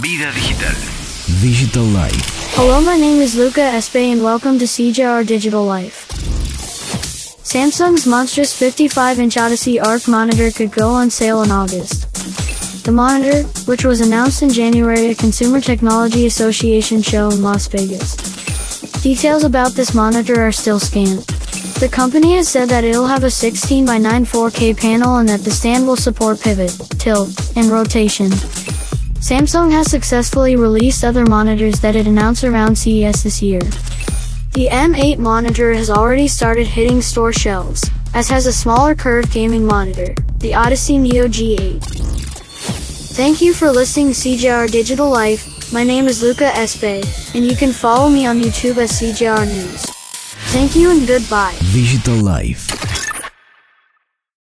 Vida digital. Digital Life. Hello, my name is Luca Espe and welcome to CJR Digital Life. Samsung's monstrous 55-inch Odyssey Arc monitor could go on sale in August. The monitor, which was announced in January at Consumer Technology Association show in Las Vegas. Details about this monitor are still scant. The company has said that it'll have a 16 by 9 4K panel and that the stand will support pivot, tilt, and rotation. Samsung has successfully released other monitors that it announced around CES this year. The M8 monitor has already started hitting store shelves, as has a smaller curved gaming monitor, the Odyssey Neo G8. Thank you for listening CJR Digital Life. My name is Luca Espe, and you can follow me on YouTube as CJR News. Thank you and goodbye. Digital Life.